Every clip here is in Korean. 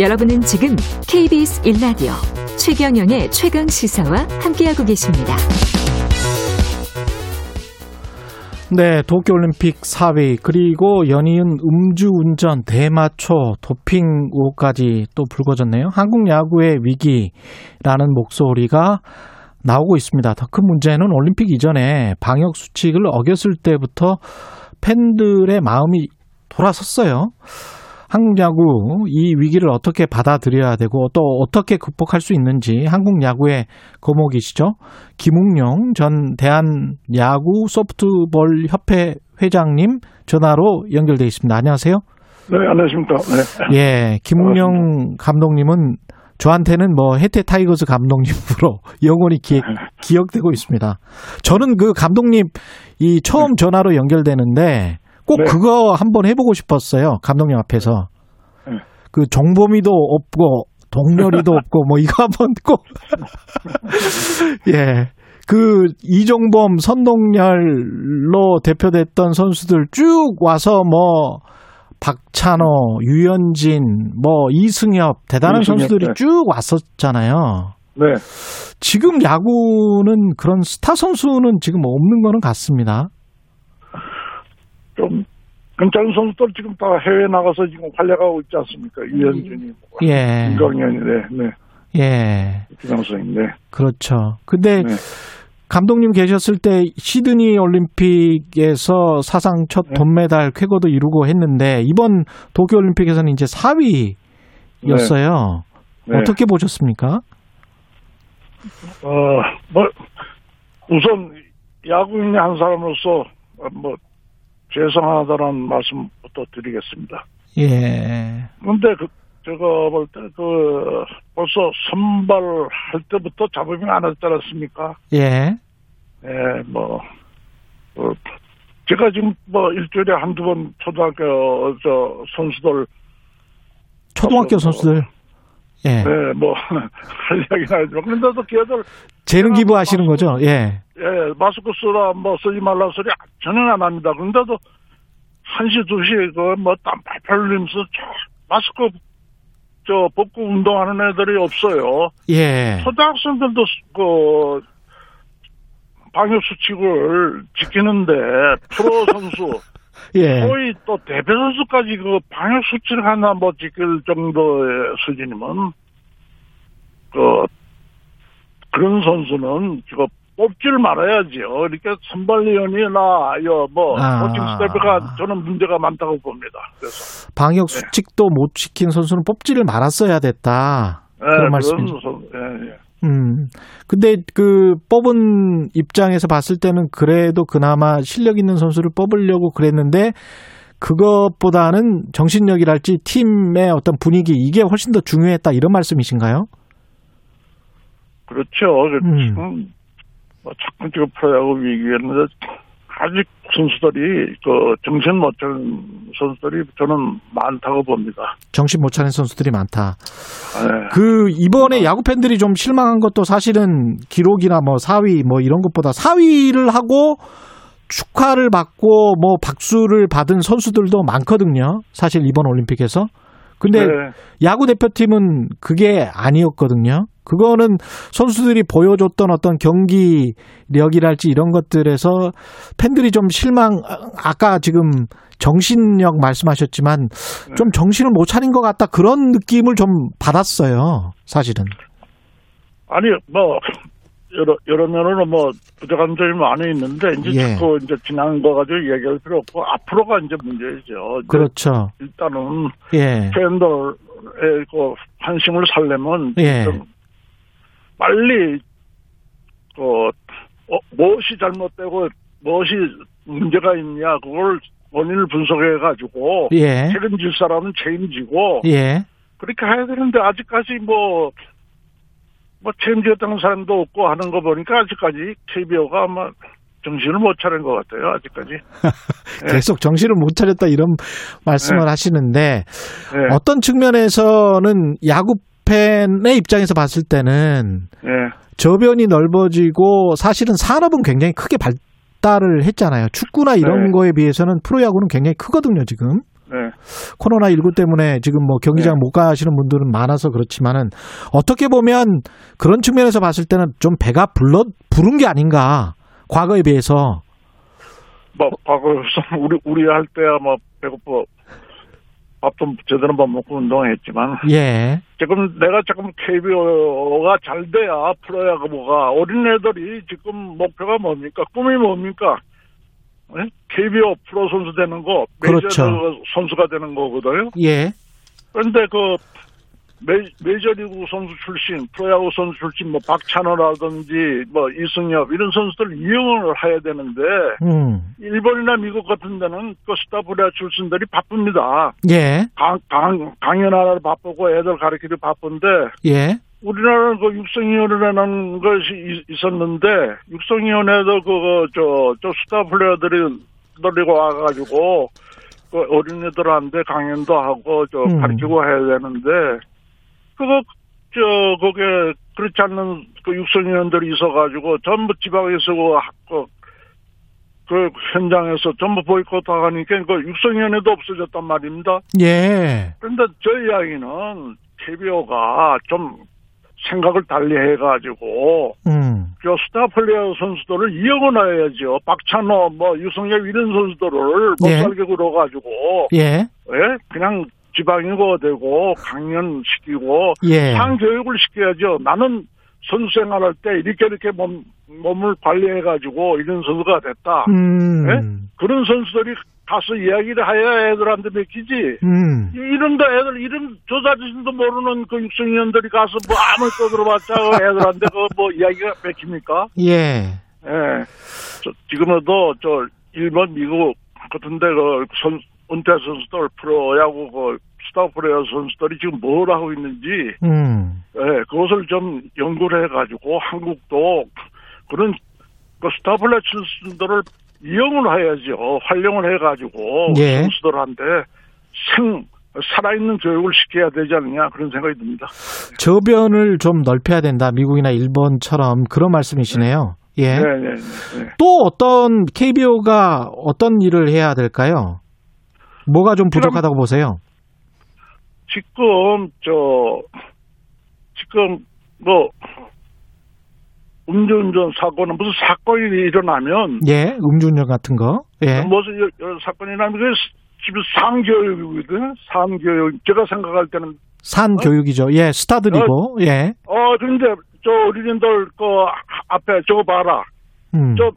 여러분은 지금 KBS 1라디오 최경영의 최강 시사와 함께하고 계십니다. 네, 도쿄올림픽 4위 그리고 연이은 음주운전 대마초 도핑 의혹까지 또 불거졌네요. 한국 야구의 위기라는 목소리가 나오고 있습니다. 더 큰 문제는 올림픽 이전에 방역 수칙을 어겼을 때부터 팬들의 마음이 돌아섰어요. 한국 야구 이 위기를 어떻게 받아들여야 되고 또 어떻게 극복할 수 있는지 한국 야구의 거목이시죠. 김웅룡 전 대한 야구 소프트볼 협회 회장님 전화로 연결돼 있습니다. 안녕하세요. 네, 안녕하십니까. 네. 예, 김웅룡 감독님은 저한테는 뭐 해태 타이거즈 감독님으로 영원히 기, 기억되고 있습니다. 저는 그 감독님 이 처음 전화로 연결되는데 꼭 네. 그거 한번 해보고 싶었어요. 감독님 앞에서. 네. 그 정보미도 없고 동렬이도 없고 뭐 이거 한번 꼭 예. 그 이종범 선동열로 대표됐던 선수들 쭉 와서 뭐 박찬호, 유현진, 뭐 이승엽 대단한 이승엽, 선수들이 네. 쭉 왔었잖아요. 네. 지금 야구는 그런 스타 선수는 지금 없는 거는 같습니다. 좀 괜찮은 선수들 지금 다 해외 나가서 지금 활약하고 있지 않습니까? 유현준이, 예. 김광현이, 네, 네. 예. 김광선이, 네. 그렇죠. 근데 네. 감독님 계셨을 때 시드니 올림픽에서 사상 첫 네. 돈메달 쾌거도 이루고 했는데 이번 도쿄 올림픽에서는 이제 4위였어요. 네. 어떻게 보셨습니까? 어, 뭐 우선 야구인의 한 사람으로서 뭐 죄송하다는 말씀부터 드리겠습니다. 예. 근데 그, 제가 볼 때 그, 벌써 선발할 때부터 잡음이 많았지 않았습니까? 예. 예, 뭐, 어, 제가 지금 뭐 일주일에 한두 번 초등학교 저 선수들 초등학교 선수들 예. 네, 뭐, 할 이야기는 아니지만, 그런데도 걔들. 재능 기부하시는 거죠? 예. 예, 마스크 쓰라, 뭐, 쓰지 말라 소리 전혀 안 합니다. 그런데도, 1시, 2시, 그, 뭐, 땀 팔팔 흘리면서, 마스크, 저, 벗고 운동하는 애들이 없어요. 예. 초등학생들도, 그, 방역 수칙을 지키는데, 프로 선수, 예. 거의 또 대표 선수까지 그 방역 수칙 하나 뭐 지킬 정도의 수준이면 그 그런 선수는 지금 뽑질 말아야지요. 이렇게 선발위원이나 뭐 아. 코칭 스태프가 저는 문제가 많다고 봅니다. 그래서 방역 네. 수칙도 네. 못 지킨 선수는 뽑지를 말았어야 됐다. 네, 그런 말씀이죠. 예, 예. 음. 근데 그 뽑은 입장에서 봤을 때는 그래도 그나마 실력 있는 선수를 뽑으려고 그랬는데 그것보다는 정신력이랄지 팀의 어떤 분위기 이게 훨씬 더 중요했다 이런 말씀이신가요? 그렇죠. 음. 지금 뭐 자꾸 지금 프로야구 위기에는 아직 선수들이 그 정신 못 차린 선수들이 저는 많다고 봅니다. 정신 못 차린 선수들이 많다. 네. 그 이번에 야구 팬들이 좀 실망한 것도 사실은 기록이나 뭐 4위 뭐 이런 것보다 4위를 하고 축하를 받고 뭐 박수를 받은 선수들도 많거든요. 사실 이번 올림픽에서. 근데 네. 야구 대표팀은 그게 아니었거든요. 그거는 선수들이 보여줬던 어떤 경기력이랄지 이런 것들에서 팬들이 좀 실망, 아까 지금 정신력 말씀하셨지만 좀 정신을 못 차린 것 같다 그런 느낌을 좀 받았어요, 사실은. 아니, 뭐, 여러, 여러 면으로 뭐, 부족한 점이 많이 있는데, 이제 예. 자꾸 이제 지난 거 가지고 얘기할 필요 없고, 앞으로가 이제 문제죠. 그렇죠. 일단은, 예. 팬들의 그 관심을 살려면, 예. 빨리 그 어, 무엇이 잘못되고 무엇이 문제가 있냐 그걸 원인을 분석해 가지고 예. 책임질 사람은 책임지고 예. 그렇게 해야 되는데 아직까지 뭐뭐 뭐 책임졌다는 사람도 없고 하는 거 보니까 아직까지 KBO가 아마 정신을 못 차린 것 같아요 아직까지 계속 정신을 못 차렸다 이런 말씀을 네. 하시는데 네. 어떤 측면에서는 야구 팬의 입장에서 봤을 때는 네. 저변이 넓어지고 사실은 산업은 굉장히 크게 발달을 했잖아요. 축구나 이런 네. 거에 비해서는 프로야구는 굉장히 크거든요, 지금. 네. 코로나 19 때문에 지금 뭐 경기장 네. 못 가시는 분들은 많아서 그렇지만은 어떻게 보면 그런 측면에서 봤을 때는 좀 배가 불러 부른 게 아닌가 과거에 비해서. 뭐 과거에 우리 우리 할 때야 뭐 배고파 밥도 제대로 밥 먹고 운동했지만. 예. 지금 내가 조금 KBO가 잘 돼야 프로야구가 어린애들이 지금 목표가 뭡니까? 꿈이 뭡니까? 네? KBO 프로 선수 되는 거, 메이저 그렇죠. 선수가 되는 거거든요. 예. 그런데 그 메, 메이저리그 선수 출신, 프로야구 선수 출신, 뭐 박찬호라든지 뭐 이승엽 이런 선수들 이용을 해야 되는데 음. 일본이나 미국 같은 데는 그 스타플레이어 출신들이 바쁩니다. 예. 강, 강, 강연하느라 바쁘고 애들 가르치기 바쁜데 예. 우리나라는 그 육성위원회라는 것이 있었는데 육성위원회도 그저 저 스타 플레이어들이 놀리고 와가지고 그 어린이들한테 강연도 하고 저 음. 가르치고 해야 되는데 그거 저 거기에 그렇지 않는 그 육성위원들이 있어가지고 전부 지방에서 그, 그 현장에서 전부 보이콧 하니까 그 육성위원회도 없어졌단 말입니다. 예. 그런데 저희 이야기는 KBO가 좀 생각을 달리 해가지고 음. 저 스타 플레이어 선수들을 이용을 해야죠. 박찬호, 뭐 유성엽 이런 선수들을 못 예. 살게 굴어가지고 예. 예? 그냥 지방이고 되고 강연시키고 예. 상교육을 시켜야죠. 나는 선수 생활할 때 이렇게 이렇게 몸, 몸을 관리해가지고 이런 선수가 됐다. 음. 예? 그런 선수들이 가서 이야기를 해야 애들한테 맡기지. 음. 이름도 애들 이름 조사지신도 모르는 그 육성위원들이 가서 뭐 아무 떠들어봤자 그 애들한테 그 뭐 이야기가 맡깁니까? 예. 예. 저, 지금도 저 일본 미국 같은데 그 선, 은퇴 선수들 프로 야구 그 스타 프로야 선수들이 지금 뭘 하고 있는지 음. 예, 그것을 좀 연구를 해가지고 한국도 그런 그 스타 플레이 선수들을 이용을 해야죠. 활용을 해가지고 예. 선수들한테 생 살아있는 교육을 시켜야 되지 않느냐 그런 생각이 듭니다. 저변을 좀 넓혀야 된다. 미국이나 일본처럼 그런 말씀이시네요. 네. 예. 네, 네, 네. 또 어떤 KBO가 어떤 일을 해야 될까요? 뭐가 좀 부족하다고 보세요? 지금 저 지금 뭐 음주운전 사고는 무슨 사건이 일어나면 예 음주운전 같은 거 예. 무슨 여러 사건이 일어나면 그 집에 산교육이거든 산교육 제가 생각할 때는 산교육이죠 예 스타들이고 어, 예. 어 근데 저 어린이들 그 앞에 저거 봐라 음. 저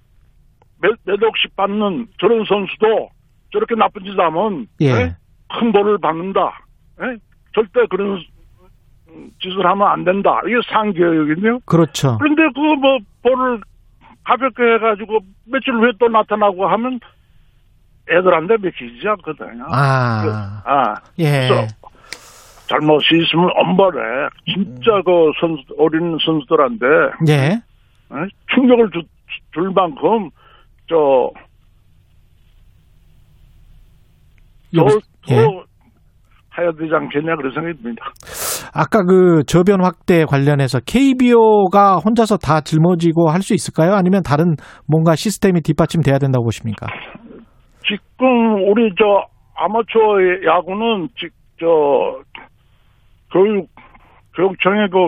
몇, 몇 억씩 받는 저런 선수도 저렇게 나쁜 짓 하면 예. 예? 큰 벌을 받는다. 예? 절대 그런 짓을 하면 안 된다. 이게 상교육이네요. 그렇죠. 그런데 그 뭐 벌을 가볍게 해가지고 며칠 후에 또 나타나고 하면 애들한테 맥히지 않거든요. 아, 그, 아, 예. 잘못이 있으면 엄벌해. 진짜 그 선수 어린 선수들한테 예. 어? 충격을 주, 줄 만큼 저 더, 더 예. 해야 되지 않겠냐 그런 생각이 듭니다. 아까 그 저변 확대 관련해서 KBO가 혼자서 다 짊어지고 할 수 있을까요? 아니면 다른 뭔가 시스템이 뒷받침돼야 된다고 보십니까? 지금 우리 저 아마추어 야구는 저 교육 교육청의 그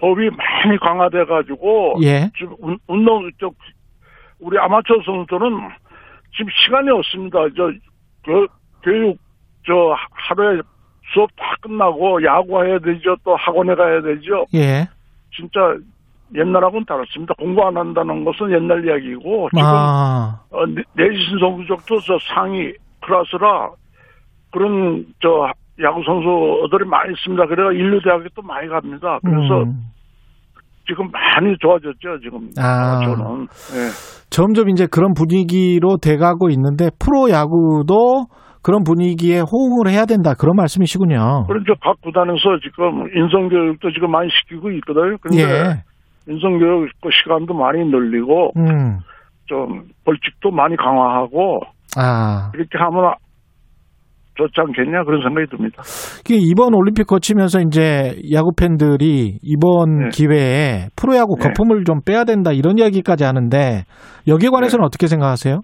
법이 많이 강화돼 가지고 예. 지금 운동 쪽 우리 아마추어 선수들은 지금 시간이 없습니다. 저 그, 교육 저 하루에 수업 다 끝나고 야구해야 되죠. 또 학원에 가야 되죠. 예. 진짜 옛날하고는 다릅니다. 공부 안 한다는 것은 옛날 이야기고 지금 아. 어, 내신 성적도 저 상위 클래스라 그런 저 야구 선수들이 많이 있습니다. 그래가 인류 대학에 또 많이 갑니다. 그래서 음. 지금 많이 좋아졌죠. 지금 아. 저는 예. 점점 이제 그런 분위기로 돼가고 있는데 프로 야구도 그런 분위기에 호응을 해야 된다 그런 말씀이시군요. 그렇죠. 각 구단에서 지금 인성교육도 지금 많이 시키고 있거든요. 그런데 예. 인성교육 그 시간도 많이 늘리고 음. 좀 벌칙도 많이 강화하고 아. 이렇게 하면 좋지 않겠냐 그런 생각이 듭니다. 이번 올림픽 거치면서 이제 야구 팬들이 이번 네. 기회에 프로야구 네. 거품을 좀 빼야 된다 이런 이야기까지 하는데 여기에 관해서는 네. 어떻게 생각하세요?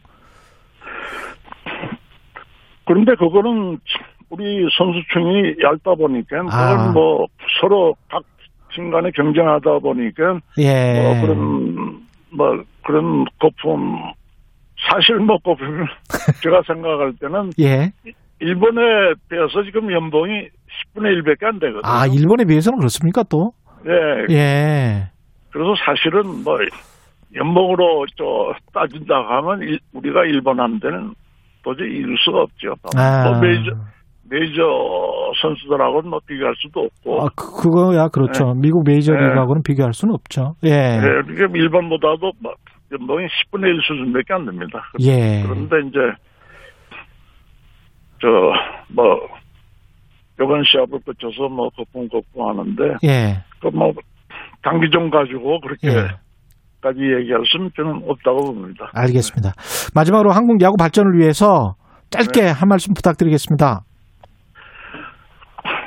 그런데 그거는 우리 선수층이 얇다 보니까 그건 아. 뭐 서로 각 팀 간에 경쟁하다 보니까 예. 뭐 그런 뭐 그런 거품 사실 뭐 거품 제가 생각할 때는 예. 일본에 비해서 지금 연봉이 10분의 1밖에 안 되거든요. 아, 일본에 비해서는 그렇습니까, 또? 예. 예. 그래서 사실은 뭐 연봉으로 저 따진다 하면 일- 우리가 일본한테는 도저히 이길 수가 없죠. 아. 뭐 메이저 메이저 선수들하고는 뭐 비교할 수도 없고. 아, 그- 그거야, 그렇죠. 미국 메이저 리그하고는 비교할 수는 없죠. 예. 예, 지금 일본보다도 뭐 연봉이 10분의 1 수준밖에 안 됩니다. 예. 그런데 이제 저뭐 이번 시합을 거쳐서 뭐 거품 거품 하는데 예. 그뭐 단기전 가지고 그렇게 예. 까지 얘기할 수는 저는 없다고 봅니다. 알겠습니다. 마지막으로 한국 야구 발전을 위해서 짧게 네. 한 말씀 부탁드리겠습니다.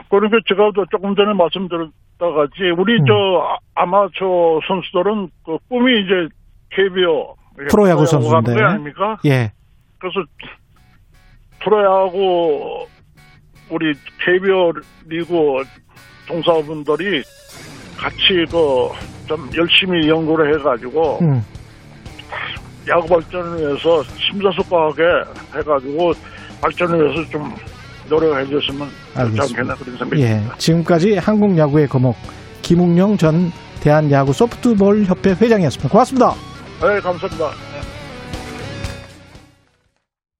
그러니까 제가 또 조금 전에 말씀드렸다 같이 우리 음. 저 아- 아마추어 선수들은 그 꿈이 이제 KBO 프로야구 선수인데. 게 아닙니까? 예. 그래서 프로야구 우리 KBO 리그 종사분들이 같이 그 좀 열심히 연구를 해가지고 음. 야구 발전을 위해서 심사숙고하게 해가지고 발전을 위해서 좀 노력해 알겠습니다. 않겠나 그런 생각이 예. 지금까지 한국 야구의 거목 김웅영 전 대한야구 소프트볼 협회 회장이었습니다. 고맙습니다. 네, 감사합니다.